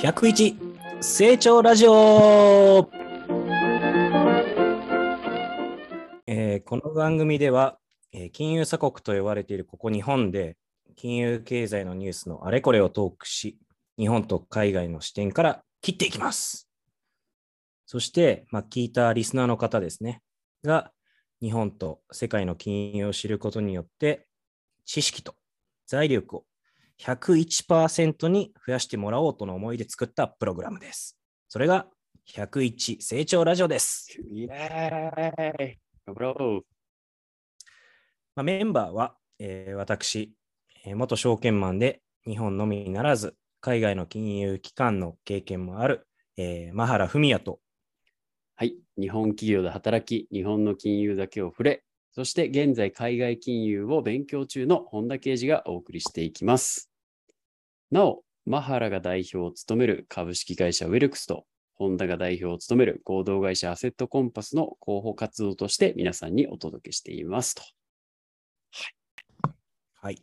101成長ラジオ、えーこの番組では、えー金融鎖国と呼ばれているここ日本で金融経済のニュースのあれこれをトークし日本と海外の視点から切っていきます。そして、まあ、聞いたリスナーの方ですねが日本と世界の金融を知ることによって知識と財力を101%に増やしてもらおうとの思いで作ったプログラムです。それが101成長ラジオです。イエーイまあ、メンバーは、えー私、えー元証券マンで日本のみならず海外の金融機関の経験もある、えー、マハラ文也とはい。日本企業で働き、日本の金融だけを触れ、そして現在海外金融を勉強中の本田圭司がお送りしていきます。なお、マハラが代表を務める株式会社ウェルクスと、本田が代表を務める合同会社アセットコンパスの広報活動として皆さんにお届けしていますと。はい、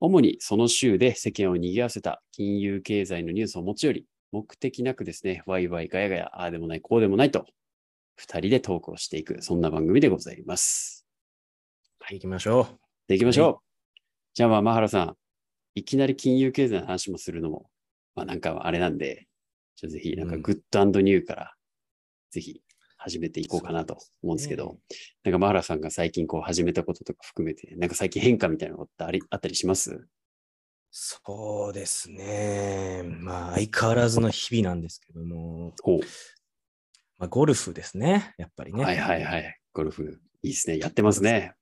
主にその週で世間を賑わせた金融経済のニュースを持ち寄り、目的なくですね、ワイワイガヤガヤ、ああでもない、こうでもないと、二人でトークをしていく、そんな番組でございます。はい、行きましょう。で、行きましょう。はじゃあ、まあ、マハラさん、いきなり金融経済の話もするのも、まあ、なんかあれなんで、ぜひ、なんかうんグッドニューから、ぜひ始めていこうかなと思うんですけど、なんかマハラさんが最近こう始めたこととか含めて、なんか最近変化みたいなことってありあったりします？そうですね。まあ、相変わらずの日々なんですけども。まあ、ゴルフですね、やっぱりね。はいはいはい。ゴルフ、いいですね。やってますね。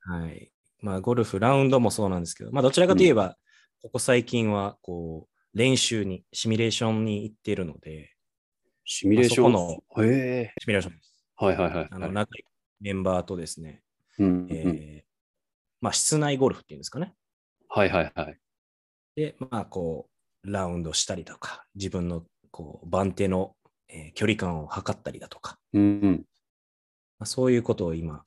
はい。まあ、ゴルフ、ラウンドもそうなんですけど、まあ、どちらかといえば、ここ最近は、こう、練習に、シミュレーションに行っているので、シミュレーション？まあそへえ。シミュレーションです。はいはいはい。あの、はい仲いいメンバーとですね、うんえうんーまあ、室内ゴルフっていうんですかね。はいはいはい。で、まあ、こう、ラウンドしたりとか、自分の、こう、番手の、えー距離感を測ったりだとか、うんうん。まあ、そういうことを今、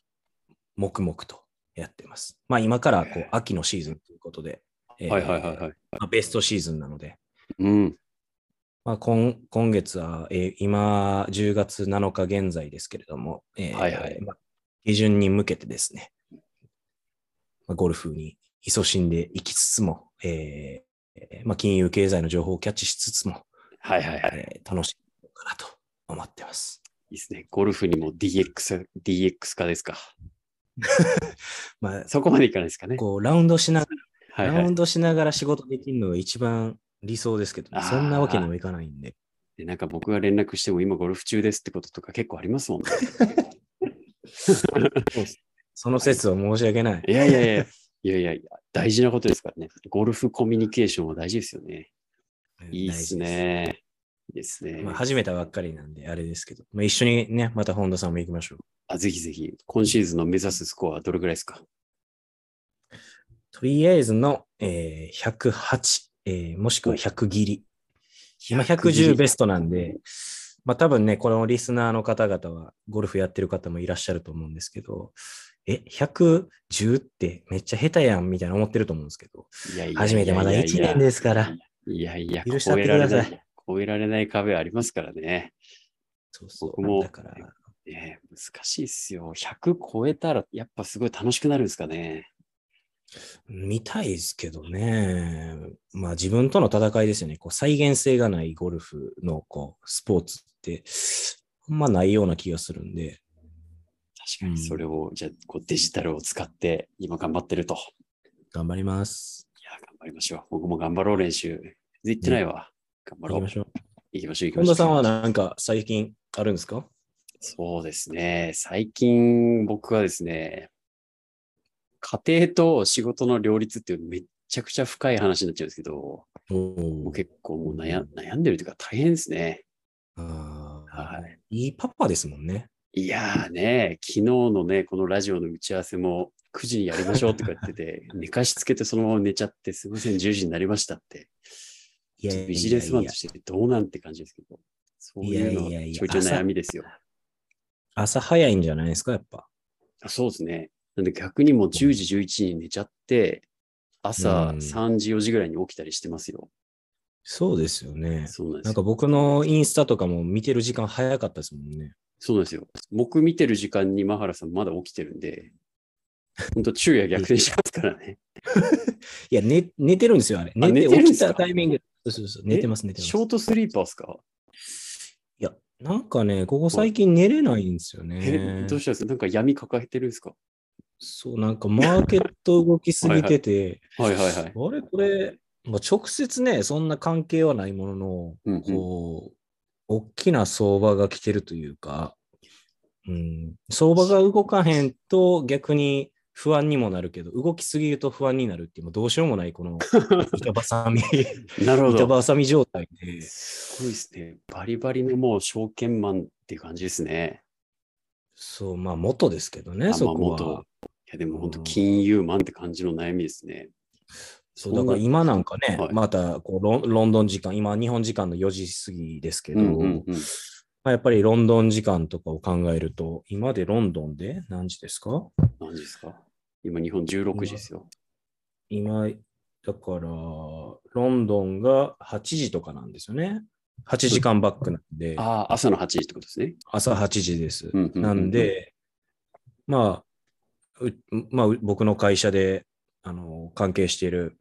黙々とやってます。まあ、今から、こう、秋のシーズンということで、えーはいはいはいはい。まあベストシーズンなので、うん。まあ、今今月は、えー今、10月7日現在ですけれども、えーはいはいまあ、下旬に向けてですね、まあ、ゴルフに勤しんでいきつつも、えーえーまあ、金融経済の情報をキャッチしつつも、はいはいはい。えー楽しいのかなと思ってます。いいですね。ゴルフにも DX、DX 化ですか。まあ、そこまでいかないですかね。こう、ラウンドしながら、はいはいラウン。ドしながら仕事できるのが一番理想ですけど、あーそんなわけにもいかないんで。でなんか僕が連絡しても今ゴルフ中ですってこととか結構ありますもんね。その説は申し訳ない。いやいやいや、いやいやいや、大事なことですからね。ゴルフコミュニケーションは大事ですよね。いいっすね。いいですね。まあ、始めたばっかりなんで、あれですけど、まあ、一緒にね、また本田さんも行きましょう。あぜひぜひ、今シーズンの目指すスコアはどれぐらいですか？とりあえずの、えー108、えーもしくは100切り。今110ベストなんで、まあ多分ね、このリスナーの方々はゴルフやってる方もいらっしゃると思うんですけど、え、110ってめっちゃ下手やんみたいな思ってると思うんですけど、いやいや初めてまだ1年ですから。いやいや、許してあげてください超えられない。超えられない壁ありますからね。そうそう。僕もだから、ね難しいっすよ。100超えたらやっぱすごい楽しくなるんですかね。見たいですけどね。まあ自分との戦いですよね。こう再現性がないゴルフのこうスポーツって、あんまないような気がするんで、確かにそれを、じゃあこうデジタルを使って今頑張ってると。頑張ります。いや、頑張りましょう。僕も頑張ろう練習。行ってないわ。頑張ろう。行きましょう。行きましょう。行きましょう。本田さんはなんか最近あるんですか？そうですね。最近僕はですね、家庭と仕事の両立っていうめっちゃくちゃ深い話になっちゃうんですけど、おもう結構もう悩悩んでるというか大変ですね。あーはいいいパパですもんね。いやーね、昨日のね、このラジオの打ち合わせも9時にやりましょうとか言ってて、寝かしつけてそのまま寝ちゃって、すいません、10時になりましたって。いやいやいやビジネスマンとしてどうなんて感じですけど、そういうのいやいやいやちょいちょい悩みですよ。朝早いんじゃないですか、やっぱ。あそうですね。なんで逆にもう10時、11時に寝ちゃって、朝うん3時、4時ぐらいに起きたりしてますよ。そうですよね。そうなんですよ。なんか僕のインスタとかも見てる時間早かったですもんね。そうですよ。僕見てる時間にマハラさんまだ起きてるんで、本当昼夜逆転しますからね。いや、寝寝てるんですよ、あれ。寝て起きたタイミング。そうそうそう、寝てます、寝てます。ショートスリーパーっすか？いや、なんかね、ここ最近寝れないんですよえねどう。したんですか？なんか闇抱えてるんですか？そう、なんかマーケット動きすぎてて、はいはいはい。あれ、これ、まあ、直接ね、そんな関係はないものの、うんうんこう、大きな相場が来てるというか、うん、相場が動かへんと逆に不安にもなるけど、動きすぎると不安になるっていう、もうどうしようもない、この 板挟み、なるほど。板挟み状態で、すごいですね。バリバリのもう証券マンっていう感じですね。そう、まあ元ですけどね、あそこまあ元は。でも本当うん金融マンって感じの悩みですね。そうだから今なんかね、はいまたこうロンロンドン時間、今日本時間の4時過ぎですけど、うんうんうん。まあ、やっぱりロンドン時間とかを考えると、今でロンドンで何時ですか？何時ですか？今日本16時ですよ。今、だから、ロンドンが8時とかなんですよね。8時間バックなんで、ああ、朝の8時ってことですね。朝8時です。うんうんうんうんなんで、まあ、うまあ、う僕の会社であの関係している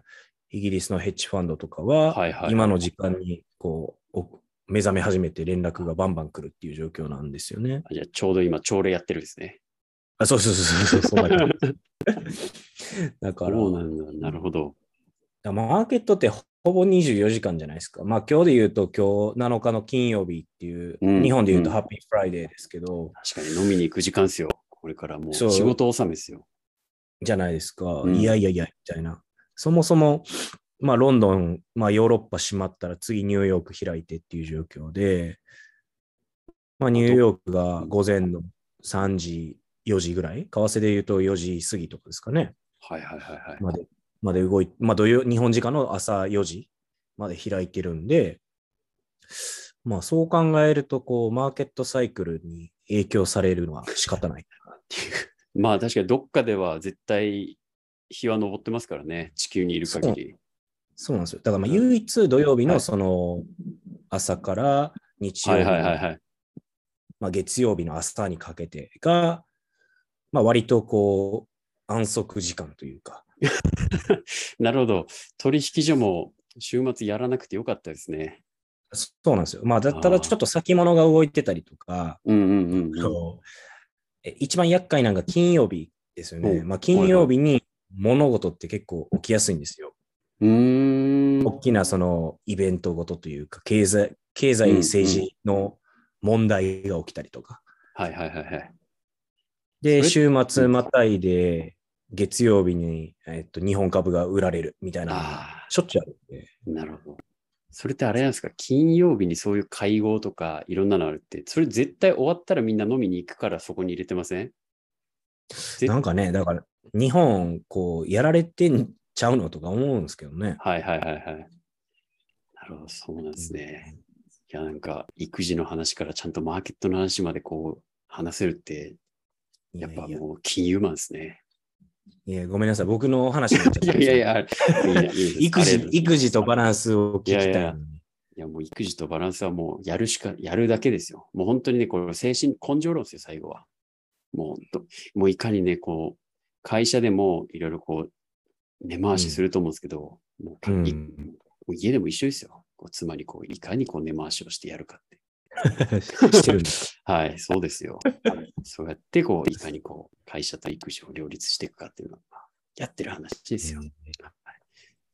イギリスのヘッジファンドとかは、はいはい今の時間にこうお目覚め始めて連絡がバンバン来るっていう状況なんですよね。あじゃあちょうど今朝礼やってるんですね。あそうそうそうそう、そんな感じだから、そうなんだ。なるほど。だマーケットってほぼ24時間じゃないですか。まあ今日で言うと今日7日の金曜日っていう、うん日本で言うとうん Happy Friday ですけど、確かに飲みに行く時間ですよ。これからもう仕事納めですよ。じゃないですか。うんいやいやいや、みたいな。そもそも、まあロンドン、まあヨーロッパ閉まったら次ニューヨーク開いてっていう状況で、まあニューヨークが午前の3時、4時ぐらい、為替で言うと4時過ぎとかですかね。はいはいはいはい。まで、まで動いまあ土曜、日本時間の朝4時まで開いてるんで、まあそう考えると、こう、マーケットサイクルに影響されるのは仕方ないなっていう。まあ確かにどっかでは絶対日は昇ってますからね。地球にいる限り。そうなんですよ。だからまあ唯一土曜日はいのその朝から日曜はい日、はいはいはい。まあ、月曜日の朝にかけてが、まあ割とこう安息時間というか、なるほど。取引所も週末やらなくてよかったですね。そうなんですよ。まあだったらちょっと先物が動いてたりとか、うんうんうんうん。一番厄介なのが金曜日ですよね。おまあ金曜日に物事って結構起きやすいんですよ。うーん。大きなそのイベントごとというか、経済、経済政治の問題が起きたりとか。はいはいはいはい。で、そ週末またいで、月曜日に、えっと、日本株が売られるみたいなしょっちゅうあるんで。あ、なるほど。それってあれなんですか？金曜日にそういう会合とかいろんなのあるって、それ絶対終わったらみんな飲みに行くからそこに入れてません？ぜなんかね、だから、日本、こう、やられてんちゃうのとか思うんですけどね。はいはいはいはい。なるほど、そうなんですね。いや、なんか、育児の話からちゃんとマーケットの話までこう、話せるって、やっぱもう金融マンですね。やいや、ごめんなさい。僕の話になっちゃった。いやいやいや、育児、育児とバランスを聞きたい。いやいやいや、もう育児とバランスはもうやるしか、やるだけですよ。もう本当にね、これ精神、根性論ですよ、最後は。もうもういかにね、こう、会社でもいろいろこう、根回しすると思うんですけど、もううんいもう家でも一緒ですよ。こう妻にこう、いかにこう根回しをしてやるか。してるんだ。はい、そうですよ。そうやって、こう、いかにこう、会社と育児を両立していくかっていうのは、やってる話ですよ。はい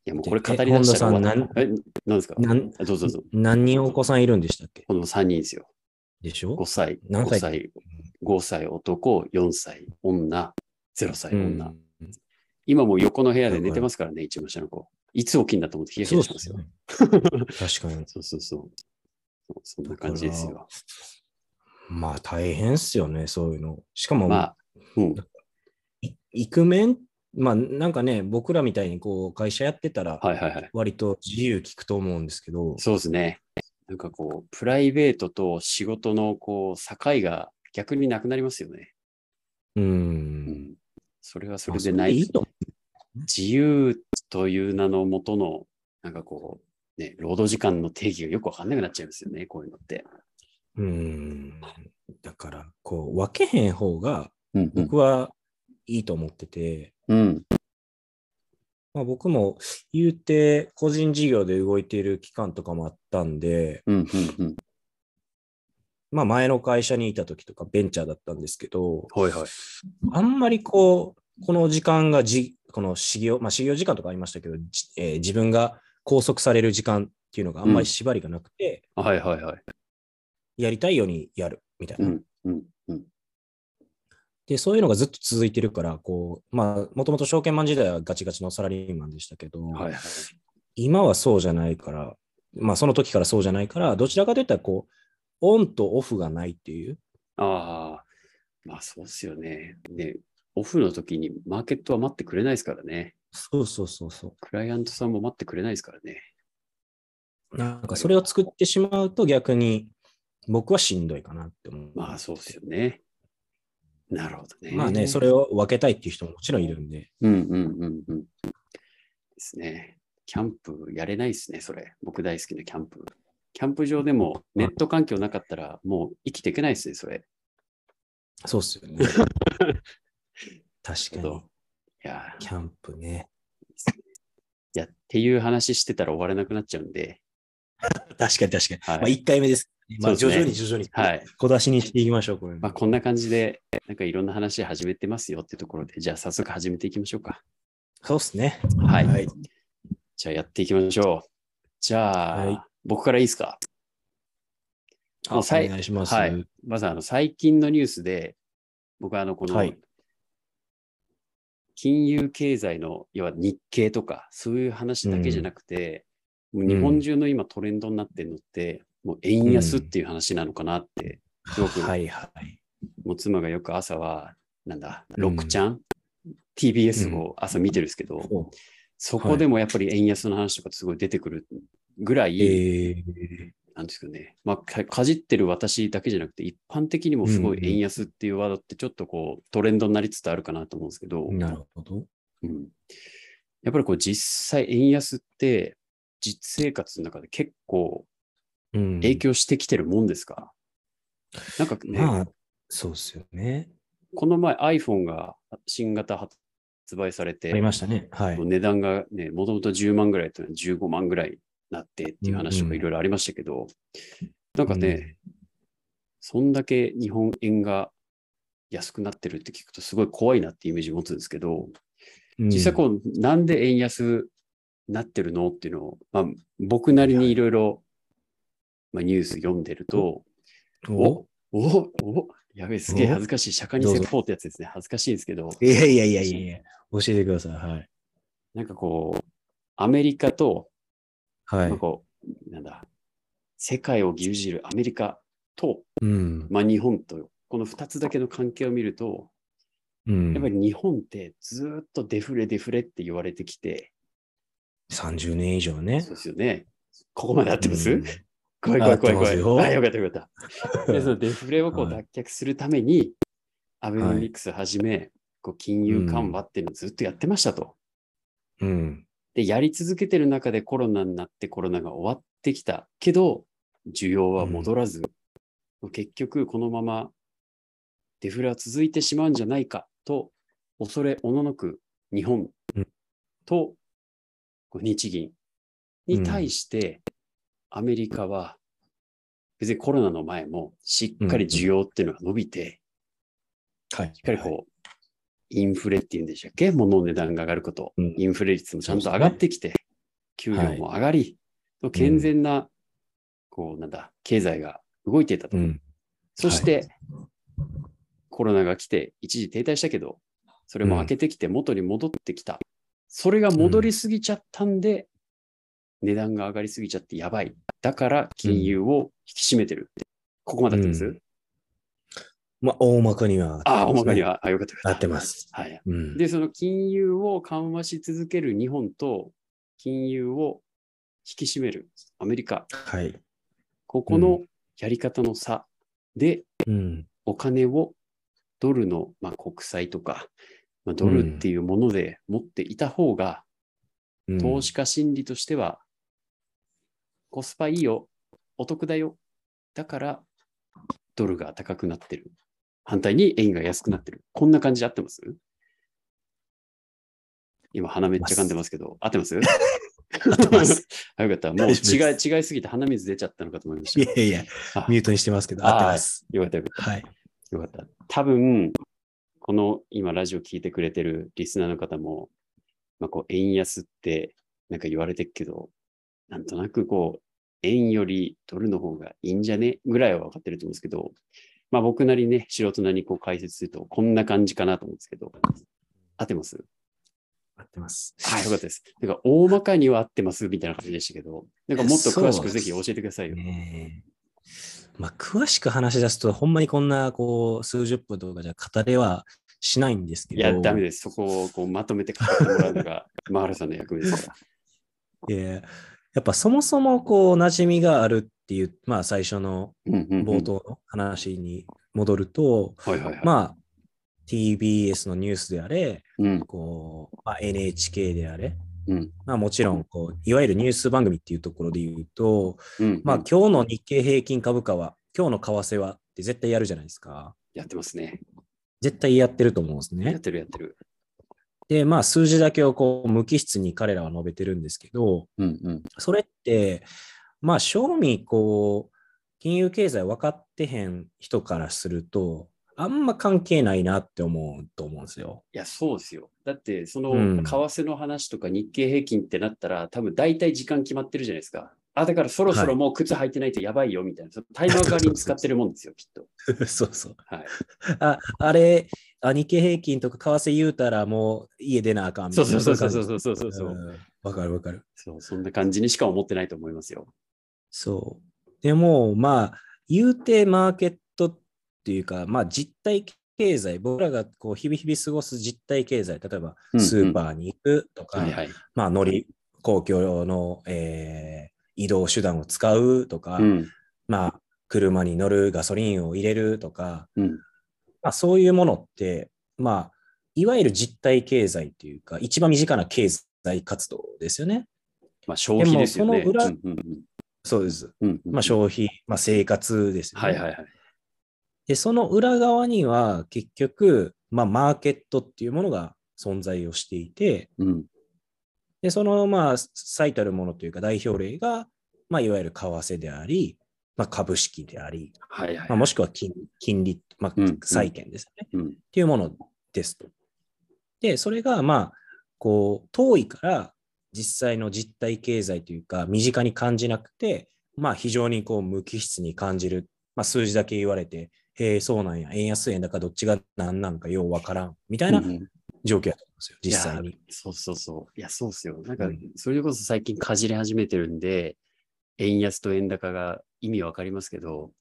いや、もうこれ語り出したら終わった。え、何ですか？なん？あどうぞどうぞ。何人お子さんいるんでしたっけ？この3人ですよ。でしょ？5歳、何歳？5歳、5歳男、4歳女、0歳女。うん今もう横の部屋で寝てますからね、一番下の子。いつ起きんだと思ってヒヤヒヤしますよ。ね。確かに。そうそうそう。そんな感じですよ。まあ大変っすよね、そういうの。しかも、まあ、うん。いイクメン、まあなんかね、僕らみたいにこう会社やってたら、はいはいはい。割と自由聞くと思うんですけど、そうですね。なんかこう、プライベートと仕事のこう、境が逆になくなりますよね。う。うんん。それはそまあれでない。いい自由という名のもとの、なんかこう、ね、労働時間の定義がよくわかんなくなっちゃいますよね、こういうのって。うん。だから、こう、分けへん方がうん、うん。僕はいいと思ってて、うん。まあ、僕も言うて個人事業で動いている期間とかもあったんで、うん。うん。うん。まあ前の会社にいた時とかベンチャーだったんですけど、はいはい。あんまりこう、この時間がじ、この始業、まあ始業時間とかありましたけど、じえー自分が拘束される時間っていうのがあんまり縛りがなくて、はいはいはい。やりたいようにやるみたいうな。ん。うん。うん。で、そういうのがずっと続いてるから、こう、まあ、もともと証券マン時代はガチガチのサラリーマンでしたけど、はいはい。今はそうじゃないから、まあその時からそうじゃないから、どちらかといったらこう、オンとオフがないっていう。ああ、まあそうっすよね。ね、オフの時にマーケットは待ってくれないですからね。そうそうそうそクライアントさんも待ってくれないですからね。う。なんかそれを作ってしまうと逆に僕はしんどいかなって思う。まあそうですよね。なるほどね。まあね、それを分けたいっていう人ももちろんいるんで。うんうんうんうん。ですね。キャンプやれないですね、それ。僕大好きなキャンプ。キャンプ場でもネット環境なかったらもう生きていけないですね、それ。そうっすよね。確かに。いやキャンプね。ー、いや、っていう話してたら終わらなくなっちゃうんで、確かに確かに。はいまあ1回目です。まあ徐々に徐々にはい。小出しにしていきましょう、これ。まあこんな感じで、なんかいろんな話始めてますよってところで、じゃあ早速始めていきましょうか。そうっすね。はい。はい。じゃあやっていきましょう。じゃあ、はい僕からいいですか？あお願いします。はい。まずあの最近のニュースで、僕はあのこの、はい金融経済の、要は日経とか、そういう話だけじゃなくて、もう日本中の今トレンドになってるのって、もう円安っていう話なのかなって、すごくはいはい。もう妻がよく朝は、なんだ、うん。ロックちゃん、TBS を朝見てるんですけど、おそこでもやっぱり円安の話とかすごい出てくるぐらい、えー、なんですかね、まあ、かかじってる私だけじゃなくて、一般的にもすごい円安っていうワードってちょっとこうトレンドになりつつあるかなと思うんですけど、なるほど。うん、やっぱりこう実際円安って実生活の中で結構うん影響してきてるもんですか、なんかね、まあ、そうっすよね。この前 iPhone が新型発売されて、ありましたね。はい。値段がね、もともと10万ぐらいと15万ぐらいになってっていう話とかいろいろありましたけど、なんかね、そんだけ日本円が安くなってるって聞くとすごい怖いなってイメージ持つんですけど、うん、実際こう、なんで円安になってるのっていうのを、まあ、僕なりにいろいろ、まあ、ニュース読んでると、うん、お？お？お？やべえ、すげえお？恥ずかしい。釈迦に説法ってやつですね。恥ずかしいんですけど、いやいやいやいやいや、教えてください。はい。なんかこう、アメリカとはいなんだ、世界を牛耳るアメリカと、うん。まあ、日本と、この2つだけの関係を見ると、うん。やっぱり日本ってずーっとデフレデフレって言われてきて、30年以上ねそう。ですよね。ここまで合ってます、うん怖い怖い怖い怖い。よあ、よかったよかった。で、そのデフレをこうはい脱却するために、アベノミクスはじめ、こう金融緩和っていうのをずっとやってましたと。うん。で、やり続けてる中でコロナになってコロナが終わってきたけど、需要は戻らず、結局このままデフレは続いてしまうんじゃないかと恐れおののく日本うん。と日銀に対してアメリカは別にコロナの前もしっかり需要っていうのが伸びて、はい。しっかりこう、インフレっていうんでしたっけ？物の値段が上がること、うんインフレ率もちゃんと上がってきて、給料も上がり、い健全な、こう、なんだ、経済が動いていたと。うん。そして、コロナが来て一時停滞したけど、それも明けてきて元に戻ってきた。それが戻りすぎちゃったんで、値段が上がりすぎちゃってやばい。だから金融を引き締めてる。ここまで合ってます、うんまあ、大まかには。ああ、大まかに。は。あ、よかったよかった。合ってます。はい。うん。で、その金融を緩和し続ける日本と、金融を引き締めるアメリカ。はい。ここのやり方の差で、うん。お金をドルの、まあ、国債とか、まあ、ドルっていうもので持っていた方が、うん投資家心理としてはコスパいいよ、お得だよ。だから、ドルが高くなってる。反対に円が安くなってる。こんな感じで合ってます？今、鼻めっちゃ噛んでますけど、合ってます？合ってます。あよかった。もう違いで違いすぎて鼻水出ちゃったのかと思いましいた。やいや、あミュートにしてますけど、合ってます。よかったよかった。はい。よかった。多分、この今ラジオ聞いてくれてるリスナーの方も、まあ、こう円安ってなんか言われてるけど、なんとなくこう、円よりドルの方がいいんじゃね？ぐらいは分かってると思うんですけど、まあ僕なりにね、素人なりにこう解説すると、こんな感じかなと思うんですけど、合ってます？合ってます。はい、よかったです。てか、大まかには合ってますみたいな感じでしたけど、なんかもっと詳しくぜひ教えてくださいよ。ねえまあ、詳しく話し出すと、ほんまにこんな、こう、数十分とかじゃ語れはしないんですけど。いや、ダメです。そこをこうまとめて語ってもらうのが、マハラさんの役目ですから。いややっぱそもそも、こう、馴染みがあるっていう、まあ、最初の冒頭の話に戻ると。まあ、TBS のニュースであれ、うんこう、まあ、NHK であれ、うんまあ、もちろんこう、いわゆるニュース番組っていうところで言うと、うんまあ、うん今日の日経平均株価は、今日の為替はって絶対やるじゃないですか。やってますね。絶対やってると思うんですねやっ。てるやってる。で、まあ、数字だけをこう無機質に彼らは述べてるんですけど、うんうん。それって、まあ、正味、こう、金融経済分かってへん人からすると、あんま関係ないなって思うと思うんですよ。いや、そうですよ。だって、その、うん為替の話とか日経平均ってなったら、多分大体時間決まってるじゃないですか。あ、だからそろそろもう靴履いてないとやばいよみたいな、そのタイマー代わりに使ってるもんですよ、きっと。そうそう。はい。ああれあ、日経平均とか為替言うたらもう家出なあかんみたそいうな。そうそうそうそうそうそうそう。んわかるわかる。そう、そんな感じにしか思ってないと思いますよ。そう。でも、まあ、言うてマーケットっていうか、まあ、実体経済、僕らがこう日々日々過ごす実体経済、例えばスーパーに行くとか、はいはい。まあ、乗り、公共の、えー移動手段を使うとか、うん。まあ、車に乗る、ガソリンを入れるとか、うん。まあ、そういうものって、まあ、いわゆる実体経済というか、一番身近な経済活動ですよね。まあ、消費ですよね。でもその裏うんうんうんそうです。うんうんまあ、消費、まあ、生活ですよね。はいはいはい。で、その裏側には結局、まあ、マーケットっていうものが存在をしていて、うん。で、その、まあ、最たるものというか代表例が、まあ、いわゆる為替であり、まあ、株式であり、はいはい。まあ、もしくは金金利、まあうん、債券ですね。うん。っていうものですと。で、それが、まあ、こう、遠いから実際の実体経済というか、身近に感じなくて、まあ、非常にこう、無機質に感じる。まあ、数字だけ言われて、へえ、そうなんや、円安円高どっちが何なんかようわからん、みたいなうんうん状況だと思うんですよ、実際に。そうそうそう。いや、そうっすよ。なんかうん、それこそ最近かじり始めてるんで、円安と円高が意味わかりますけど、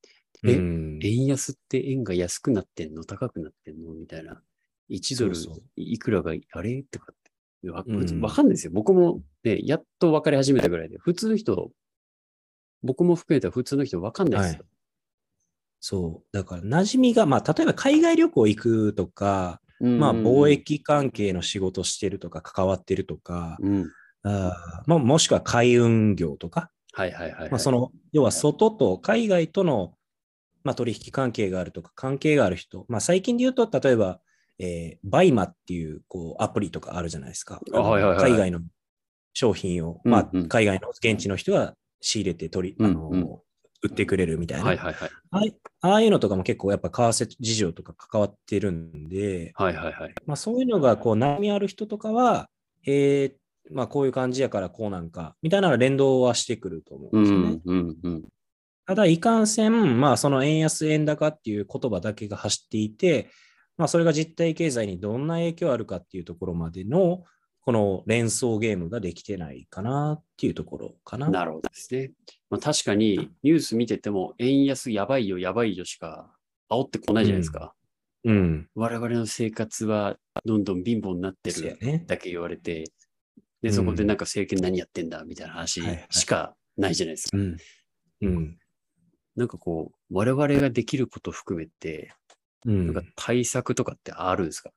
えうん円安って円が安くなってんの高くなってんのみたいな。1ドルいくらが、あれ？とかって。わうんわかんないですよ。僕もね、やっと分かり始めたぐらいで、普通の人、僕も含めた普通の人分かんないですよ。そう。だから、馴染みが、まあ、例えば海外旅行行くとか、まあ、貿易関係の仕事してるとか、関わってるとか、うん。あーまあ、もしくは海運業とか、はいはいはいはい。まあ、その、要は外と海外との、まあ、取引関係があるとか、関係がある人、まあ、最近で言うと、例えば、えーバイマっていうこうアプリとかあるじゃないですか。あはいはいはい海外の商品を、まあうんうん海外の現地の人が仕入れて取り、あのうんうん売ってくれるみたいな、はいはいはい。ああいああいうのとかも結構やっぱ為替事情とか関わってるんで、はいはいはい。まあ、そういうのがこう悩みある人とかは、えーまあ、こういう感じやからこうなんか、みたいな連動はしてくると思ううんですよね。んうんうん。ただ、いかんせん、まあ、その円安、円高っていう言葉だけが走っていて、まあ、それが実体経済にどんな影響あるかっていうところまでの、この連想ゲームができてないかなっていうところかな。なるほどですね。まあ、確かにニュース見てても、円安やばいよ、やばいよしか煽ってこないじゃないですか。うん。我々の生活はどんどん貧乏になってる。だけ言われて、で、うんそこでなんか政権何やってんだみたいな話しかないじゃないですか。うん。うん。なんかこう、我々ができること含めて、うんなんか対策とかってあるんですか、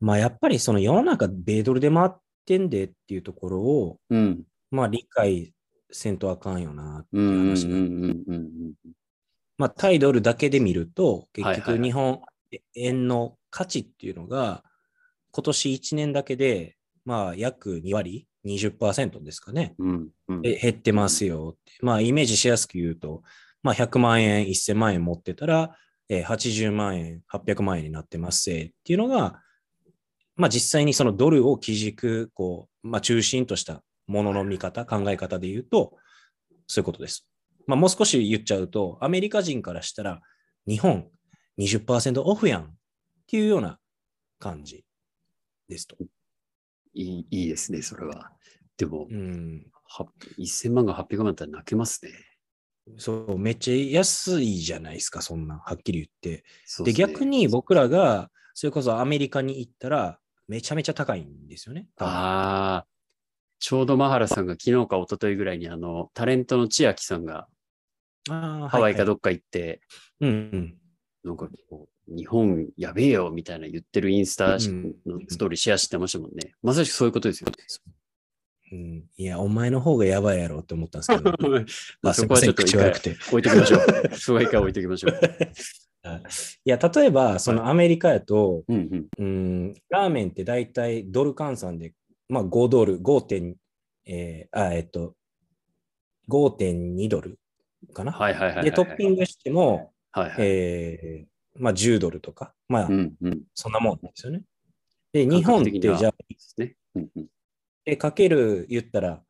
まあ、やっぱりその世の中、米ドルで回ってんでっていうところを、うん。まあ、理解せんとあかんよなっていう話。まあ、対ドルだけで見ると、結局日本円の価値っていうのが、今年1年だけで、まあ、約2割、20%ですかね。うんうん。で減ってますよって。まあ、イメージしやすく言うと、まあ、100万円、1000万円持ってたら、えー80万円、800万円になってますせっていうのが、まあ、実際にそのドルを基軸、こう、まあ、中心としたものの見方、考え方で言うと、そういうことです。まあ、もう少し言っちゃうと、アメリカ人からしたら、日本20%オフやんっていうような感じですと。いいいいですね、それは。でも、うん。は1000万が800万だったら泣けますね。そう、めっちゃ安いじゃないですか、そんな、はっきり言って。で、逆に僕らが、それこそアメリカに行ったら、めちゃめちゃ高いんですよね。ああ、ちょうどマハラさんが昨日か一昨日ぐらいにあの、タレントの千秋さんがハワイかはいどっか行って、はいうんうん。なんかこう、日本やべえよみたいな言ってるインスタのうんストーリーシェアしてましたもんね。まさしくそういうことですよね。うん、いや、お前の方がやばいやろって思ったんですけど、まあそこはちょっと一回。置いときましょう。そこは一回置いときましょう。いや、例えば、そのアメリカやと、うんうん。うん、ラーメンって大体ドル換算で、まあ5ドル、5. 点、えーあ、えっと、5.2ドルかな。はいはいはいはい。で、トッピングしても、はいはい。えーまあ10ドルとか、まあうんうん。そんなもんなんですよね。で、日本ってじゃあ、ですね。うんうん。でかける言ったら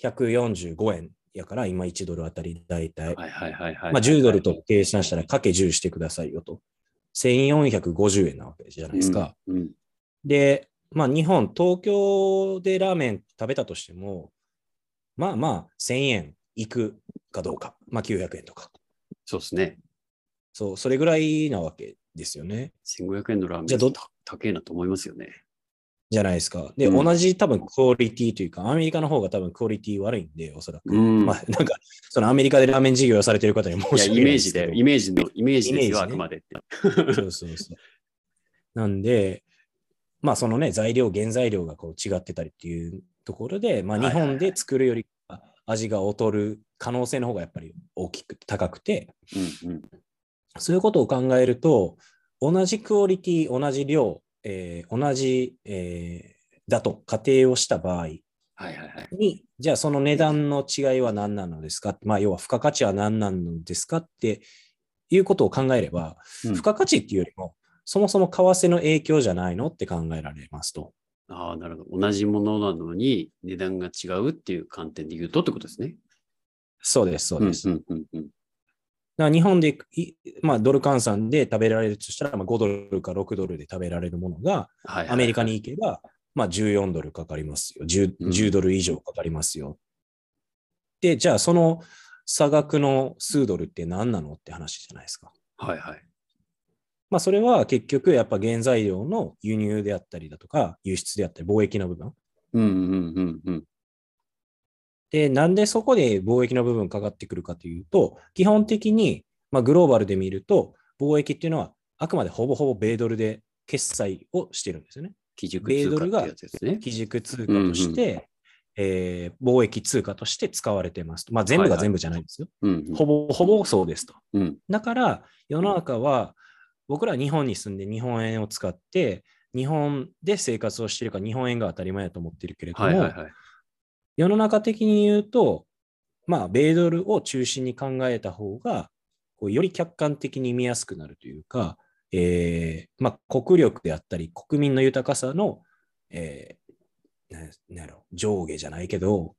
145円やから、今1ドルあたり大体。はいはいはいはい。まあ10ドルと計算したらかけ10してくださいよと。1450円なわけじゃないですか。うん。うんで、まあ日本、東京でラーメン食べたとしても、まあまあ1000円いくかどうか。まあ900円とか。そうですね。そう、それぐらいなわけですよね。1500円のラーメンじゃあどた高えなと思いますよね。じゃないですか。で、うん同じ多分クオリティというか、アメリカの方が多分クオリティ悪いんで、おそらく。うんまあ、なんか、そのアメリカでラーメン事業をされてる方に申し訳イメージないでイメージの、イメージですよ、イメージねあくまでって。そうそうそう。なんで、まあそのね、材料、原材料がこう違ってたりっていうところで、まあ日本で作るよりか味が劣る可能性の方がやっぱり大きく高くて、うんうん。そういうことを考えると、同じクオリティ、同じ量、えー同じ、えーだと仮定をした場合はいはいはい。に、じゃあその値段の違いは何なのですか？まあ要は付加価値は何なのですかっていうことを考えれば、うん付加価値っていうよりも、そもそも為替の影響じゃないのって考えられますと。ああ、なるほど。同じものなのに値段が違うっていう観点で言うとってことですね。そうです、そうです。うんうんうんだから日本でい、まあ、ドル換算で食べられるとしたら、まあ、5ドルか6ドルで食べられるものが、はいはいはいアメリカに行けば、まあ、14ドルかかりますよ10。うん10ドル以上かかりますよ。で、じゃあその差額の数ドルって何なのって話じゃないですか。はいはい。まあ、それは結局やっぱ原材料の輸入であったりだとか、輸出であったり、貿易の部分。うんうんうんうん。で、なんでそこで貿易の部分かかってくるかというと、基本的に、まあ、グローバルで見ると、貿易っていうのはあくまでほぼほぼ米ドルで決済をしてるんですよね。基軸通貨ってやつですね。基軸通貨として、えー貿易通貨として使われてますと。まあ、全部はいはいが全部じゃないですよ。うんうんほぼほぼそうですと。うん。だから、世の中は、僕ら日本に住んで日本円を使って、日本で生活をしているから日本円が当たり前だと思ってるけれども、はいはいはい。世の中的に言うと、まあ、米ドルを中心に考えた方が、こうより客観的に見やすくなるというか、えーまあ、国力であったり、国民の豊かさの、えーなんやろ上下じゃないけど、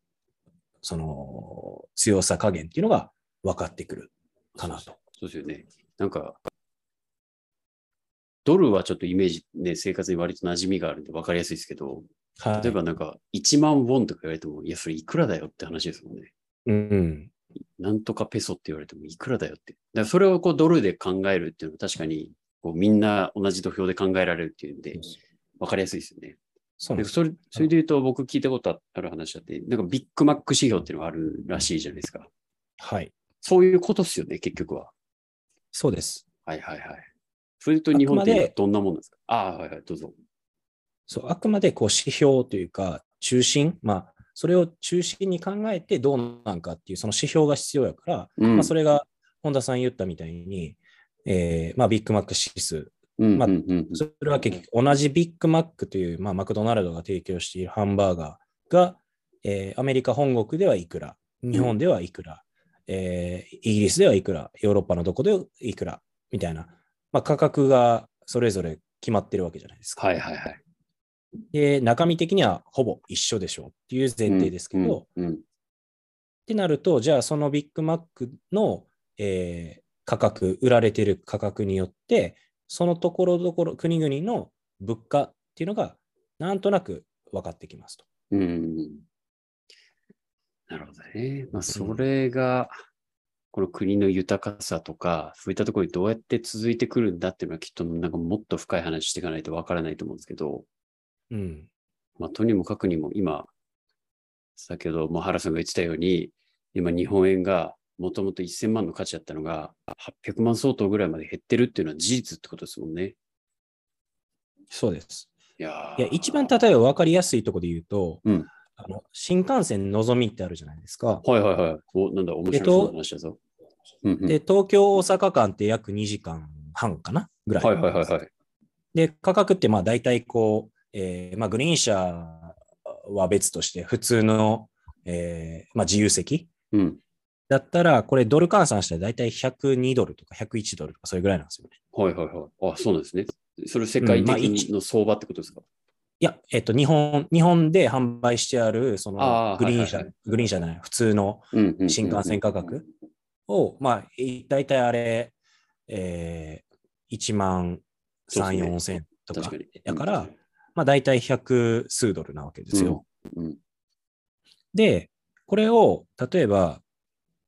その強さ加減っていうのが分かってくるかなと。そうですよね。なんか、ドルはちょっとイメージね、生活に割と馴染みがあるんで分かりやすいですけど、はい例えばなんか1万ウォンとか言われても、いや、それいくらだよって話ですもんね。うん、なんとかペソって言われてもいくらだよって。だからそれをこうドルで考えるっていうのは確かにこうみんな同じ土俵で考えられるっていうんで分かりやすいですよね。そうでそれそれで言うと僕聞いたことある話だって、なんかビッグマック指標っていうのがあるらしいじゃないですか。はい。そういうことっすよね、結局は。そうです。はいはいはい。それと日本ってどんなもんですか？ああ、はいはい、どうぞ。そうあくまでこう指標というか、中心、まあ、それを中心に考えてどうなんかっていうその指標が必要やから、うんまあ、それが本田さん言ったみたいに、えーまあ、ビッグマック指数、うんまあそれは結局同じビッグマックという、まあ、マクドナルドが提供しているハンバーガーが、えーアメリカ本国ではいくら、日本ではいくら、えーイギリスではいくら、ヨーロッパのどこでいくら、みたいな、まあ、価格がそれぞれ決まってるわけじゃないですか。はいはいはい。で、中身的にはほぼ一緒でしょうっていう前提ですけど、うんうんってなると、じゃあそのビッグマックの、えー価格、売られている価格によって、そのところどころ、国々の物価っていうのが、なんとなく分かってきますと。うんうんなるほどね。まあ、それが、この国の豊かさとか、そういったところにどうやって続いてくるんだっていうのは、きっとなんかもっと深い話していかないとわからないと思うんですけど、うん。まあ、とにもかくにも今、先ほども原さんが言ってたように、今日本円がもともと1000万の価値だったのが800万相当ぐらいまで減ってるっていうのは事実ってことですもんね。そうです。いやいや、一番例えば分かりやすいところで言うと、うんあの新幹線のぞみってあるじゃないですか。はいはいはい。お、なんだ、面白えっとそうな話だぞ。うんうんで、東京、大阪間って約2時間半かなぐらい。はいはいはいはい。で、価格ってまあ大体こう、えーまあ、グリーン車は別として、普通の、えーまあ、自由席うん。だったら、これドル換算したら大体102ドルとか101ドルとかそれぐらいなんですよね。はいはいはい。あ、そうなんですね。それ世界的の相場ってことですか、いや、えっと、日本、日本で販売してある、そのグリーン車、はいはいグリーン車じゃない、普通のうんうんうん新幹線価格を、まあ、い大体あれ、えー、1万3、そうですね4千とか。だから、まあ、大体100数ドルなわけですよ。うん。で、これを、例えば、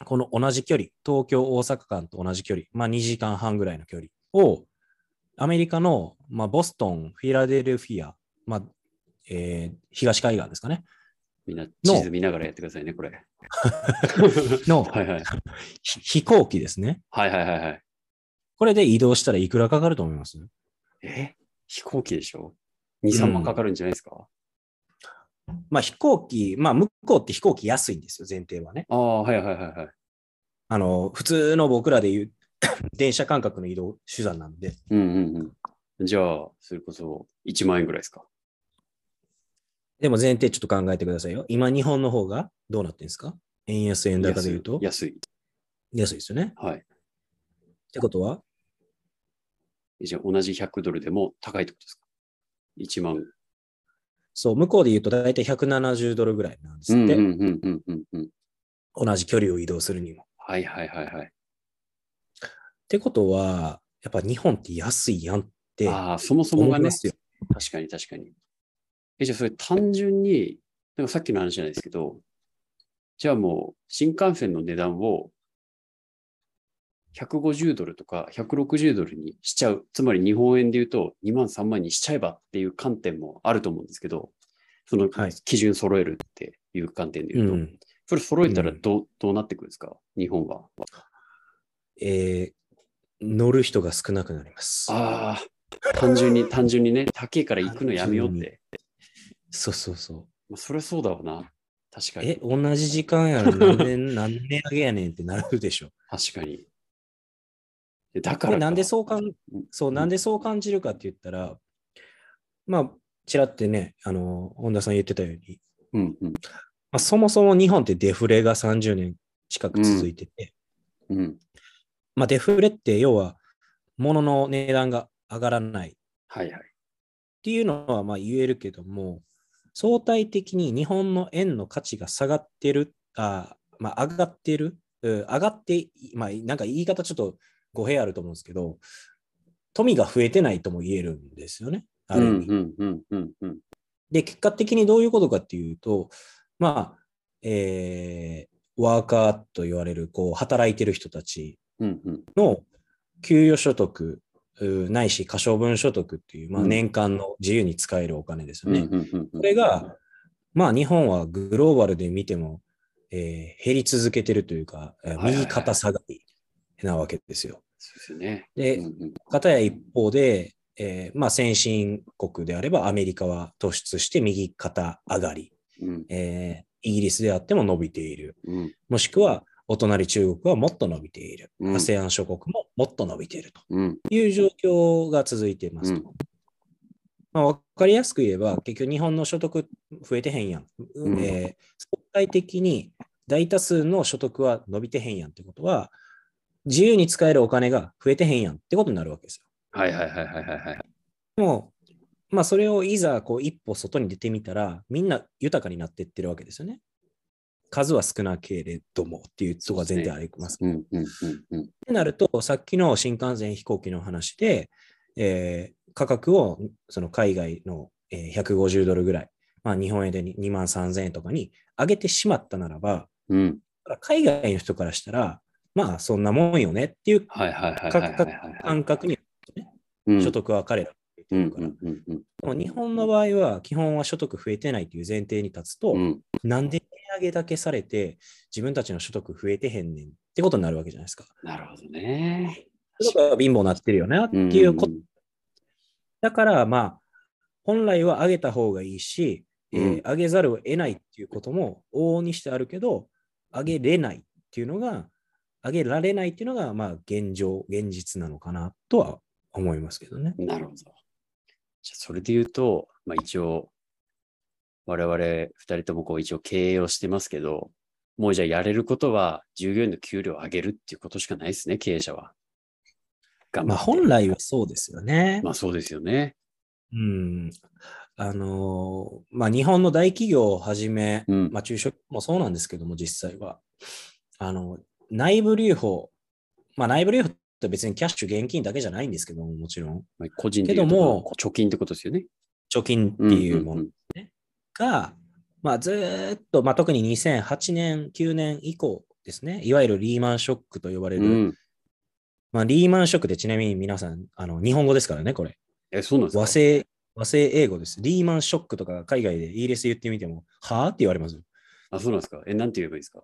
この同じ距離、東京、大阪間と同じ距離、まあ2時間半ぐらいの距離を、アメリカの、まあ、ボストン、フィラデルフィア、まあえー東海岸ですかね、みんな地図見ながらやってくださいね、これ。のはいはい。ひ飛行機ですね。はいはいはいはい。これで移動したらいくらかかると思います？え？飛行機でしょ？?2、3万かかるんじゃないですか、まあ飛行機、まあ向こうって飛行機安いんですよ、前提はね。ああ、はいはいはいはい。あの、普通の僕らで言う 電車感覚の移動手段なんで、うんうんうん。じゃあ、それこそ1万円ぐらいですか？でも前提ちょっと考えてくださいよ。今日本の方がどうなってるんですか？円安円高で言うと安い。安いですよね。はい。ってことは？えじゃあ、同じ100ドルでも高いってことですか？?1 万。そう、向こうで言うと大体170ドルぐらいなんですって。同じ距離を移動するにも。はいはいはいはい。ってことは、やっぱ日本って安いやんってああ、そもそもがね。確かに確かに。え、じゃあそれ単純に、なんかさっきの話じゃないですけど、じゃあもう新幹線の値段を150ドルとか160ドルにしちゃう。つまり日本円で言うと2万3万にしちゃえばっていう観点もあると思うんですけど、そのはい基準揃えるっていう観点で言うと、うんそれ揃えたらどう,、どうなってくるんですか？日本は。えー乗る人が少なくなります。ああ、単純に、単純にね、高いから行くのやめようって。そうそうそまあ、それはそうだわな。確う。かに。え、同じ時間やのになんで、なんで値上げやねんってなるでしょ。確かに。でだからなんでそうかん、うん。そう、なんでそう感じるかって言ったら、まあ、ちらってね、あの、本田さん言ってたように、うんうん。まあ、そもそも日本ってデフレが30年近く続いてて、うん。まあ、デフレって要は、物の値段が上がらない。っはいはい。ていうのはまあ言えるけども、相対的に日本の円の価値が下がってる、あまあ、上がってる、うん上がって、まあ、なんか言い方ちょっと語弊あると思うんですけど、富が増えてないとも言えるんですよね。ある意味。うんうんうんうんで、結果的にどういうことかっていうと、まあ、えーワーカーと言われる、こう、働いてる人たちの給与所得、うないし可処分所得っていう、まあ、うん年間の自由に使えるお金ですようんね。うんうんうんこれが、まあ、日本はグローバルで見ても、えー減り続けてるというか、右肩下がりなわけですよ。そうですよね。で、うんうん片や一方で、えーまあ、先進国であればアメリカは突出して右肩上がり。うんえーイギリスであっても伸びている。うん。もしくは、お隣中国はもっと伸びている。うん ASEAN 諸国ももっと伸びているとうん。いう状況が続いていますと。うんまあ、わかりやすく言えば、結局日本の所得増えてへんやんえー相対的に大多数の所得は伸びてへんやんってことは、自由に使えるお金が増えてへんやんってことになるわけですよ。はいはいはいはいはいはい。もう、まあ、それをいざこう一歩外に出てみたら、みんな豊かになっていってるわけですよね。数は少なけれどもっていうところが前提あります。うんうんうんうん。ってなると、さっきの新幹線飛行機の話で、えー価格をその海外の、えー150ドルぐらい、まあ、日本円で2万3000円とかに上げてしまったならば、うん。海外の人からしたら、まあそんなもんよねっていう。感覚にうん所得は彼らうんるから。うんうんうんでも日本の場合は基本は所得増えてないという前提に立つと、うん。なんで値上げだけされて自分たちの所得増えてへんねんってことになるわけじゃないですか。なるほどね。貧乏になってるよねっていうこと。だからまあ本来は上げた方がいいし、えーうん上げざるを得ないっていうことも往々にしてあるけど、上げれないっていうのが、上げられないっていうのがまあ現状、現実なのかなとは思いますけどね。なるほど。じゃあそれで言うと、まあ一応、我々二人ともこう一応経営をしてますけど、もうじゃあやれることは従業員の給料を上げるっていうことしかないですね、経営者は。まあ本来はそうですよね。まあそうですよね。うん。あのーまあ日本の大企業をはじめ、うんまあ中小もそうなんですけども、実際は。あの、内部留保、まあ内部留保って別にキャッシュ現金だけじゃないんですけども、もちろん。まあ、個人でけどもまあ貯金ってことですよね。貯金っていうものんんが、まあ、ずーっと、まあ、特に2008年、9年以降ですね、いわゆるリーマンショックと呼ばれる、うんうんまあ、リーマンショックってちなみに皆さん、あの日本語ですからね、これ。え、そうなんですか？和製、和製英語です。リーマンショックとか海外でイギリスで言ってみても、はぁ？って言われますよ。あ、そうなんですか？え、なんて言えばいいですか？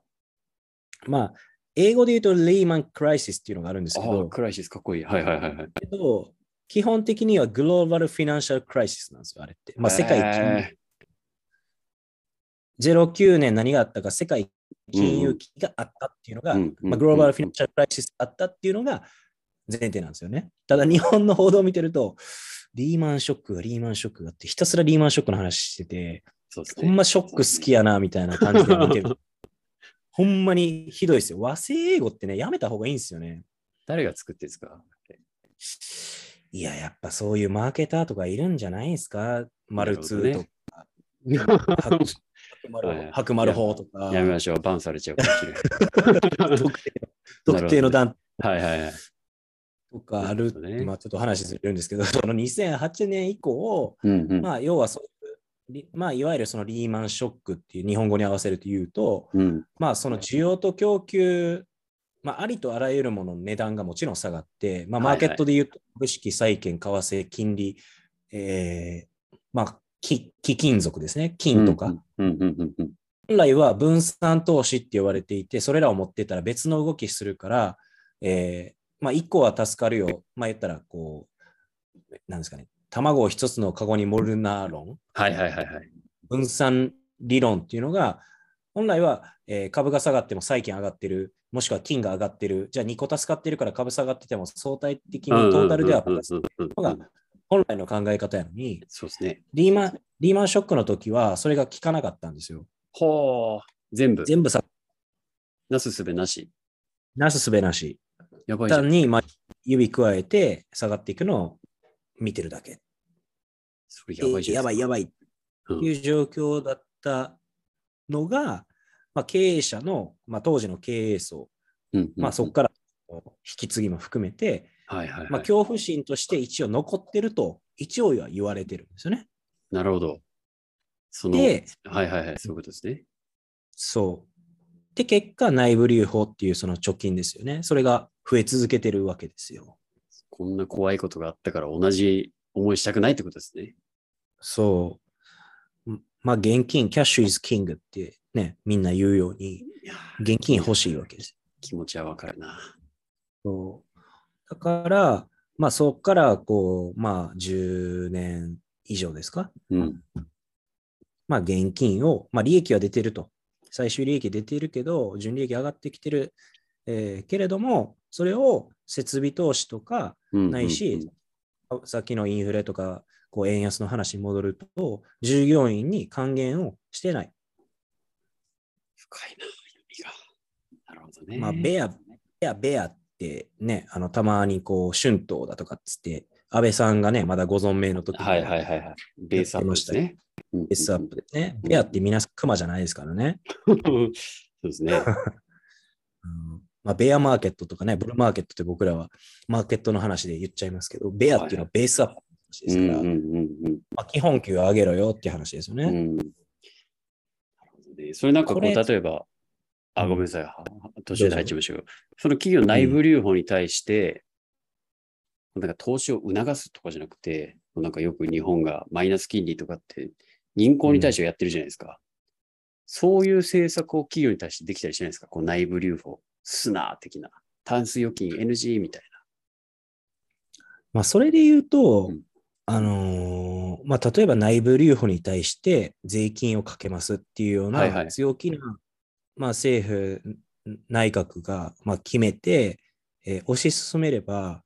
まあ、英語で言うと Lehman Crisis っていうのがあるんですあけど、 Crisis かっこいい。はいはいはいはい。けど基本的には Global Financial Crisis なんですよ、あれって。まあ、世界金融へ09年何があったか、世界金融危機があったっていうのが、うんうんまあ、 Global Financial Crisis があったっていうのが前提なんですよね。ただ日本の報道を見てると、リーマンショックがリーマンショックがあって、ひたすらリーマンショックの話してて、ね。ほんまショック好きやなみたいな感じで見てる。ほんまにひどいですよ。和製英語ってね、やめた方がいいんですよね。誰が作ってるんですか？いや、やっぱそういうマーケターとかいるんじゃないですか？マルツーとか、や白丸法とか、めましょう。バンされちゃうかもしれない。特定の特定の団はいはいはい。とかあるまあちょっと話するんですけど、その2008年以降、うんうん。まあ要はそういうリ、まあいわゆるそのリーマンショックっていう日本語に合わせると言うと、うん。まあその需要と供給、まあありとあらゆるものの値段がもちろん下がって、まあマーケットで言うと株式、債券、為替、金利、えーまあ貴貴金属ですね、金とか。本来は分散投資って言われていて、それらを持ってたら別の動きするから、えーまあ、1個は助かるよ。まあ、言ったら、こう、なんですかね、卵を一つのカゴに盛るな論、はいはいはいはい。分散理論っていうのが、本来は、えー株が下がっても債券上がってる、もしくは金が上がってる、じゃあ2個助かってるから株下がってても相対的にトータルではプラスのが本来の考え方やのに、そうですね。リーマン、リーマンショックの時はそれが効かなかったんですよ。ほう。全部。全部さ、なすすべなし。なすすべなし。やばい。単に、まあ、指加えて下がっていくのを見てるだけ。それやばいじゃん。やばいやばいっいう状況だったのが、まあ、経営者の、まあ、当時の経営層、うんうんまあ、そこから引き継ぎも含めて、はいはいはい。まあ、恐怖心として一応残ってると、一応は言われてるんですよね。なるほど。その、で、はいはいはい。そういうことですね。そう。で、結果、内部留保っていうその貯金ですよね。それが増え続けてるわけですよ。こんな怖いことがあったから同じ思いしたくないってことですね。そう。まあ、現金、キャッシュ is king ってね、みんな言うように、現金欲しいわけです。気持ちはわかるな。そうだから、まあ、そこから、こう、まあ、10年以上ですか？うん。まあ、現金を、まあ、利益は出てると。最終利益出ているけど、純利益上がってきてる、えーけれども、それを設備投資とか、うんないし、さっきのインフレとか、こう円安の話に戻ると、従業員に還元をしてない。深いな、読みが。なるほどね。まあ、ベア、ベア、ベアってね、あの、たまにこう、春闘だとかっつって、安倍さんがね、まだご存命の時にはいはいはいはい。ベースアップですね。ベベースアップでね。ベアって皆さん、クマじゃないですからね。そうですね。うんまあ、ベアマーケットとかね、ブルーマーケットって僕らはマーケットの話で言っちゃいますけど、ベアっていうのはベースアップの話ですから、うんうんうんまあ、基本給を上げろよっていう話ですよね。うん。それなんかこう、例えば、あ、うん。ごめんなさい。は途中で入っちゃいましたけど、その企業内部留保に対して、なんか投資を促すとかじゃなくて、なんかよく日本がマイナス金利とかって銀行に対してやってるじゃないですか。そういう政策を企業に対してできたりしないですか？こう内部留保、スナー的な。タンス預金 NG みたいまあ、それで言うと、うんあのーまあ、例えば内部留保に対して税金をかけますっていうようはいはない強気な、まあ、政府、内閣がまあ決めて、えー推し進めれば、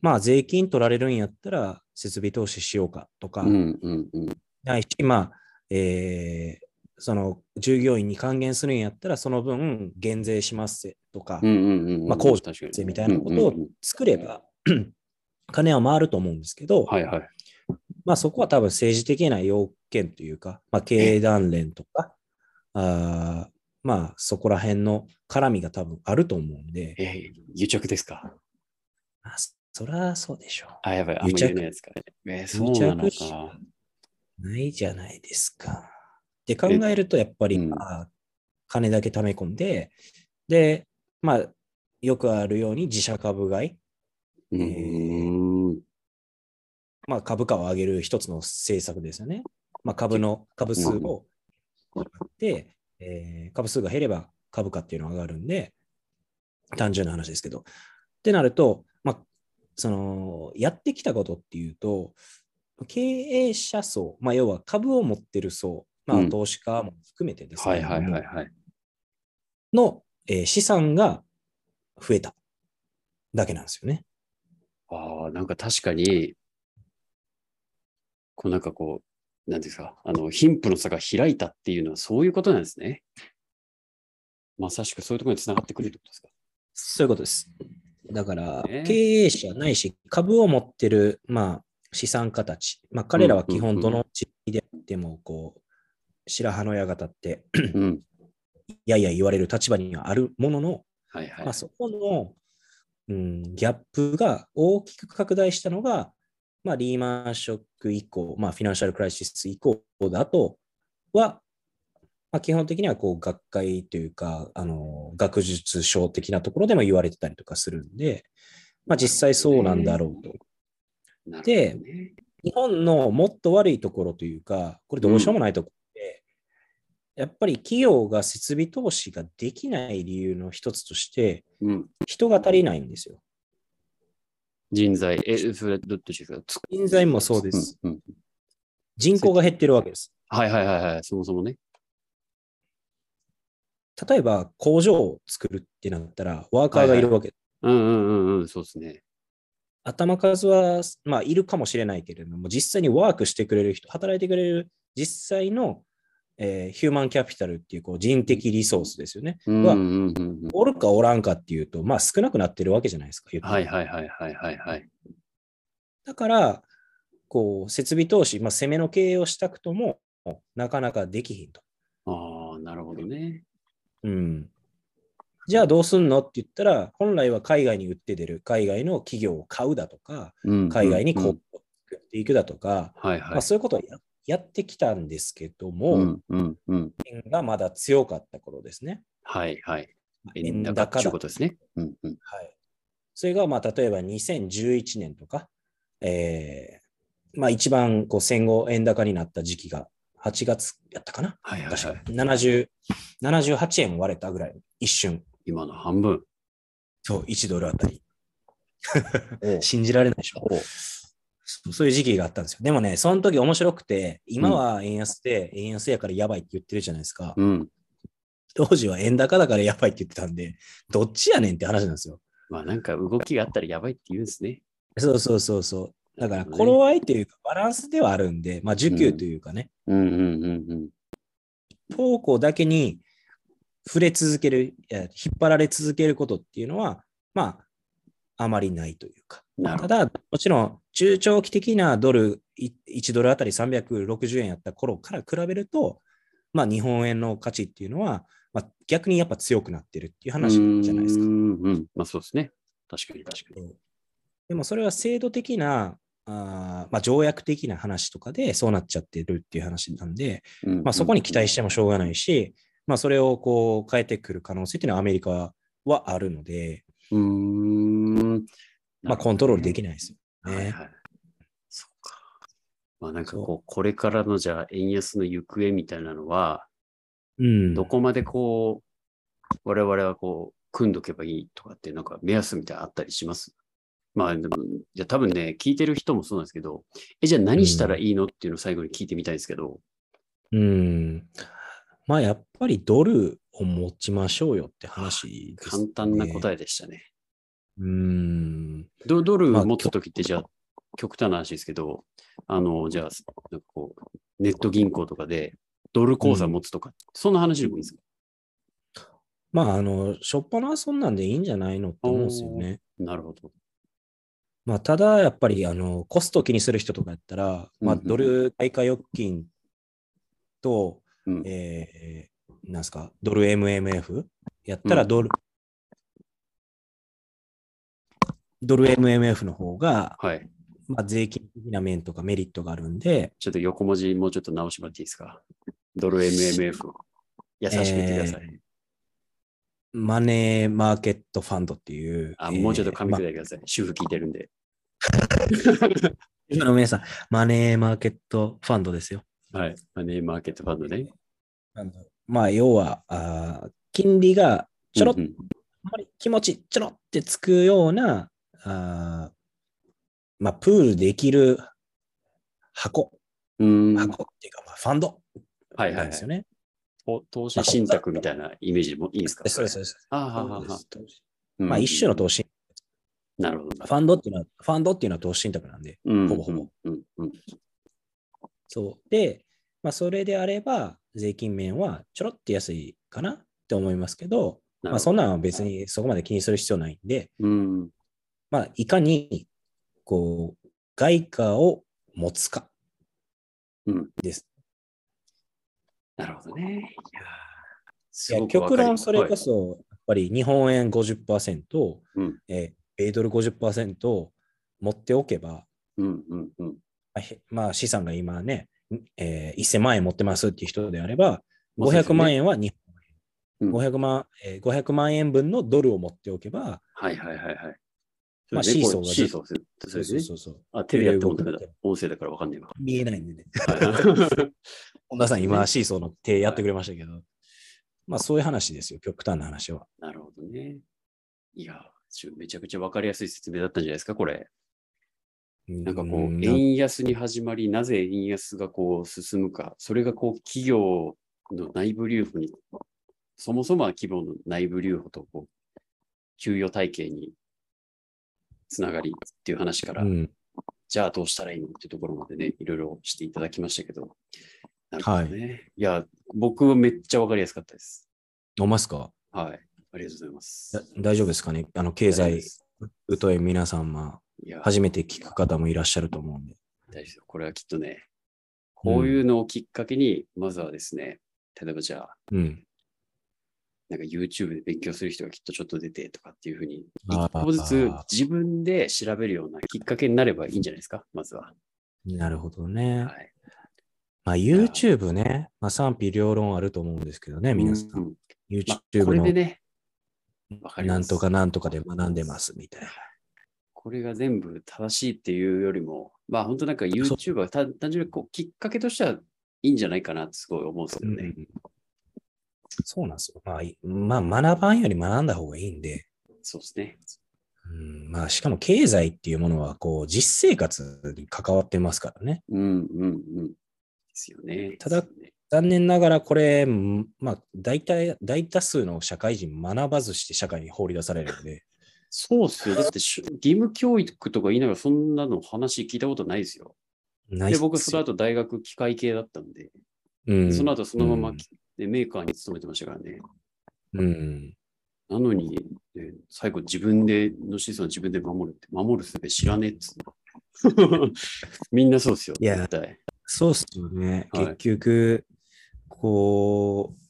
まあ、税金取られるんやったら設備投資しようかとか、な。うんうんうん。ないし、まあ、えーその従業員に還元するんやったら、その分減税しますぜとか。まあ控除確かに税みたいなことを作れば、金は回ると思うんですけど、はいはい。まあそこは多分政治的な要件というか、まあ経営団連とか、あーまあそこら辺の絡みが多分あると思うんで、えー、癒着ですか？まあそりゃそうでしょあ、やばい、あんま癒着ないですかね。えー、そう癒なのか。う。ないじゃないですか。って考えると、やっぱり、うんまあ金だけ溜め込んで、で、まあよくあるように自社株買い、うーん。まあ、株価を上げる一つの政策ですよね。まあ、株の株数をで、えー株数が減れば株価っていうのが上がるんで、単純な話ですけど。ってなると、まあ、その、やってきたことっていうと、経営者層、まあ、要は株を持ってる層、まあ、うん投資家も含めてですね、はいはいはいはい。の、えー資産が増えただけなんですよね。ああ、なんか確かに、こうなんかこう、なんていうんですか、あの、貧富の差が開いたっていうのはそういうことなんですね。まさしくそういうところにつながってくるってことですか。そういうことです。だから、ね経営者ないし、株を持ってる、まあ、資産家たち、まあ、彼らは基本どの地域であっても、こう、白羽の矢が立って、うん。やいや言われる立場にはあるものの、はいはい。まあ、そこの、うん、ギャップが大きく拡大したのが、まあ、リーマンショック以降、まあ、フィナンシャルクライシス以降だとは、まあ、基本的にはこう学会というか、あの学術書的なところでも言われてたりとかするんで、まあ、実際そうなんだろうと。なるほどでね日本のもっと悪いところというか、これどうしようもないとこやっぱり企業が設備投資ができない理由の一つとして、うん。人が足りないんですよ。人材、え、それどっちですか？つ人材もそうです。うんうん人口が減ってるわけです。はいはいはいはい、そもそもね。例えば工場を作るってなったら、ワーカーがいるわけ。うんうんうんうん、そうですね。頭数は、まあ、いるかもしれないけれども、実際にワークしてくれる人、働いてくれる実際の、えーヒューマンキャピタルっていうこう人的リソースですよね。は。おるかおらんかっていうと、まあ少なくなってるわけじゃないですか。はいはいはいはいはいはい。だから、こう、設備投資、まあ、攻めの経営をしたくとも、なかなかできひんと。ああ、なるほどね。うん。じゃあどうすんのって言ったら、本来は海外に売って出る、海外の企業を買うだとか、うん海外にこう、うん作っていくだとか、はいはいまあ、。そういうことをややってきたんですけども、うんうんうん。円がまだ強かった頃ですね。はいはい。円円高っていうことですね。うんうん。はい。それが、まあ、例えば2011年とか、えーまあ、一番こう戦後円高になった時期が8月やったかな？はいはいはい確か。70 78円割れたぐらい、一瞬。今の半分。そう、1ドルあたり。信じられないでしょ。そういう時期があったんですよ。でもね、その時面白くて、今は円安で、円安やからやばいって言ってるじゃないですか。うん。当時は円高だからやばいって言ってたんで、どっちやねんって話なんですよ。まあなんか動きがあったらやばいって言うんですね。そうそうそうそう。だから、頃合いというか、バランスではあるんで、まあ、需給というかね、うんうんうんうん。方向だけに触れ続ける、引っ張られ続けることっていうのは、まあ、あまりないというか。ただ、もちろん、中長期的なドル、い1ドルあたり360円やった頃から比べると、まあ、日本円の価値っていうのは、まあ、逆にやっぱ強くなってるっていう話じゃないですかう。んうん。まあそうですね。確かに確かに。でもそれは制度的な、あーまあ、条約的な話とかでそうなっちゃってるっていう話なんで、うんまあ、そこに期待してもしょうがないし、まあ、それをこう変えてくる可能性っていうのはアメリカはあるので、うーん。まあ、コントロールできないですよね。はいはい。そうか。まあなんかこう、これからのじゃあ円安の行方みたいなのは、うん。どこまでこう、我々はこう、組んどけばいいとかって、なんか目安みたいなのあったりします？まあ、でも、じゃあ多分ね、聞いてる人もそうなんですけど、え、じゃあ何したらいいのっていうのを最後に聞いてみたいんですけど、うん。まあ、やっぱりドルを持ちましょうよって話です、簡単な答え。えでしたね。うん。ドドルまあ持つときって、じゃあ、極端な話ですけど、あの、じゃあ、なんかこう、ネット銀行とかで、ドル口座持つとか、そんな話でもいいですか？まあ、あの、しょっぱなはそんなんでいいんじゃないのって思うんですよね。なるほど。まあ、ただ、やっぱり、あの、コストを気にする人とかやったら、まあ、うんうんドル外貨預金と、うんえー、なんすか、ドル MMF やったらうんドル、MMF の方が、はい。まあ、税金的な面とかメリットがあるんで、ちょっと横文字もうちょっと直してもらっていいですか？ドル MMF。優しく言ってください。えーマネーマーケットファンドっていう。あ、えーもうちょっと噛みまあ砕いてください。主婦聞いてるんで。今の皆さん、マネーマーケットファンドですよ。はい。マネーマーケットファンドね。まあ、要は、あー金利がちょろっうんうんあんまり気持ちちょろってつくような、あーまあ、プールできる箱、うーん。箱っていうか、まあ、ファンドはいはい、はいなんですよね。と投資信託みたいなイメージもいいですか？そうです、そうです。まあ、一種の投資、なるほど。ファンドっていうのは、ファンドっていうのは投資信託なんで、うんほぼほぼ。うんうんそう。で、まあ、それであれば、税金面はちょろって安いかなって思いますけど、まあ、そんなんは別にそこまで気にする必要ないんで、うん。まあ、いかに、こう、外貨を持つかうん。です。なるほどね。いや極論それこはいそ、やっぱり日本円50%、うんえー米ドル50%持っておけば、うんうんうん。まあ資産が今ね、えー1000万円持ってますっていう人であれば、500万円は日うん本円、500万えー500万円分のドルを持っておけば、はいはいはいはい。まあシーソーがシーソーする。そうですね。そうそうあ、テレビやってもだ動くって。音声だからわかんねえわ。見えないんでね。はい 本田さん、ね今、シーソーの手やってくれましたけど、まあ、そういう話ですよ、極端な話は。なるほどね。いや、めちゃくちゃわかりやすい説明だったんじゃないですか、これ。なんかこう、ん円安に始まり、なぜ円安がこう進むか、それがこう、企業の内部留保に、そもそもは規模の内部留保とこう、給与体系につながりっていう話から、うんじゃあどうしたらいいのっていうところまでね、いろいろしていただきましたけど。なるほどね。い、や、僕はめっちゃわかりやすかったです。飲ますか？はい。ありがとうございます。だ大丈夫ですかね？あの、経済疎い皆さん、まいやあ、初めて聞く方もいらっしゃると思うんで。大丈夫これはきっとね、こういうのをきっかけに、まずはですね、例えばじゃあ、うん。なんか YouTube で勉強する人がきっとちょっと出てとかっていうふうに、一歩ずつ自分で調べるようなきっかけになればいいんじゃないですか、まずは。なるほどね。はい。まあ、YouTube ね、まあ、賛否両論あると思うんですけどね、皆さん。うんまあ、YouTube これのでね、なんとかなんとかで学んでますみたいな。これが全部正しいっていうよりも、まあ本当なんか YouTube は単単純にこうきっかけとしてはいいんじゃないかなってすごい思うんですよね。うんそうなんですよ。まあ、いまあ、学ばんより学んだ方がいいんで、そうですね。うん、まあ、しかも経済っていうものは、こう、実生活に関わってますからね。うんうんうん。ですよね。ただ残念ながらこれ、んまあ、大体、大多数の社会人学ばずして社会に放り出されるので、そうっすよ。だってし義務教育とか言いながらそんなの話聞いたことないですよ。で、ないっすよ僕その後大学機械系だったんで、うん、その後そのまま、うんねメーカーに勤めてましたからね。うん。なのに、ね、最後自分で、のしさん自分で守るって、守るすべ知らねえっつう みんなそうっすよ。いや。そうっすよね。はい結局、こう、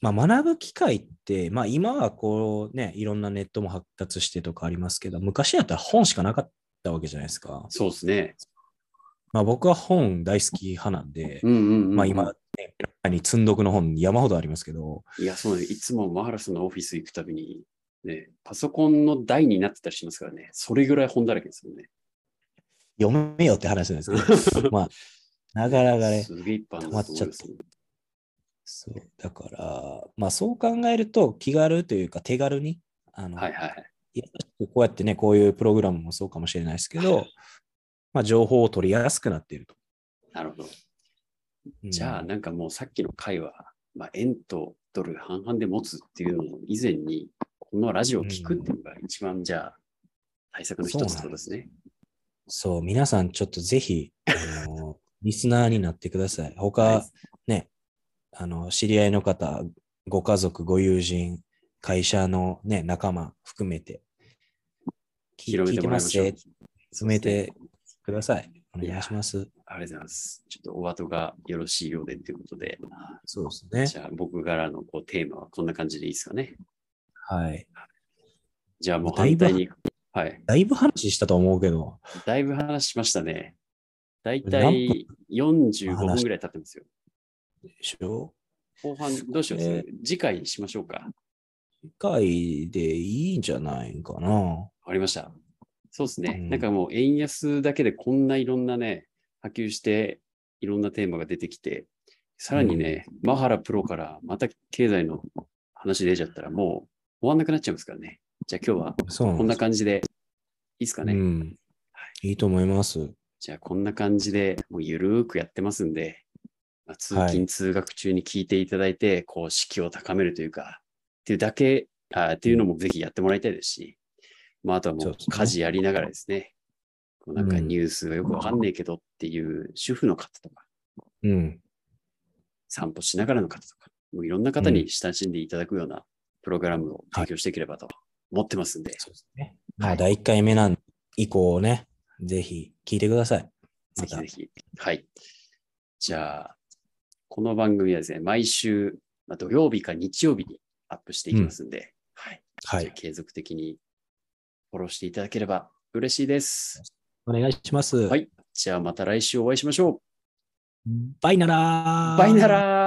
まあ、学ぶ機会って、まあ、今はこうね、いろんなネットも発達してとかありますけど、昔だったら本しかなかったわけじゃないですか。そうっすね。まあ、僕は本大好き派なんで、うんうん、うん。まあ今、前に積んどくの本山ほどありますけど、いや、そうね。いつもマハラスのオフィス行くたびに、ね、パソコンの台になってたりしますからね。それぐらい本だらけですよね。読めよって話なんですけど、まあ、なかなかね、すげえ一般だと思いますねそう、だから、まあそう考えると気軽というか手軽に、あの、はいはいはい。こうやってね、こういうプログラムもそうかもしれないですけど、まあ情報を取りやすくなっていると。なるほど。うんじゃあ、なんかもうさっきの回は、まあ、円とドル半々で持つっていうのの以前に、このラジオを聞くっていうのが一番じゃあ、対策の一つってことですね。そう、皆さんちょっとぜひ、あの、リスナーになってください。他、はいね、あの、知り合いの方、ご家族、ご友人、会社のね、仲間含めて、聞広めて聞いてますもらいましょうね。。進めてください。お願いします。ありがとうございます。ちょっとお後がよろしいようでということで、そうですね。じゃあ僕からのこうテーマはこんな感じでいいですかね。はい。じゃあもうだいぶ反対に、はい。だいぶ話したと思うけど、だいぶ話しましたね。だいた何い45分ぐらい経ってますよ。でしょ？後半どうします、え次回しましょうか。次回でいいんじゃないかな。わかりました。そうですね。うんなんかもう円安だけでこんないろんなね、波及していろんなテーマが出てきて、さらにね、マハラプロからまた経済の話出ちゃったらもう終わんなくなっちゃいますからね。じゃあ今日はこんな感じでいいですかね。うん。いいと思います。じゃあこんな感じでもうゆるーくやってますんで、まあ、通勤はい通学中に聞いていただいて、こう士気を高めるというか、っていうだけ、あっていうのもぜひやってもらいたいですし、まああとはもう家事やりながらですね、こうなんかうんニュースがよくわかんねえけどっていう主婦の方とか、うん。散歩しながらの方とか、もういろんな方に親しんでいただくようなプログラムを提供していければと思ってますんで、そうですね。まあ、第1回目なん以降ね、ぜひ聞いてください。またぜひぜひ。はい。じゃあ、この番組はですね、毎週、まあ、土曜日か日曜日にアップしていきますんで、はい。はい。じゃあ継続的にフォローしていただければ嬉しいです。お願いします。はい。じゃあまた来週お会いしましょバイならう。バイならー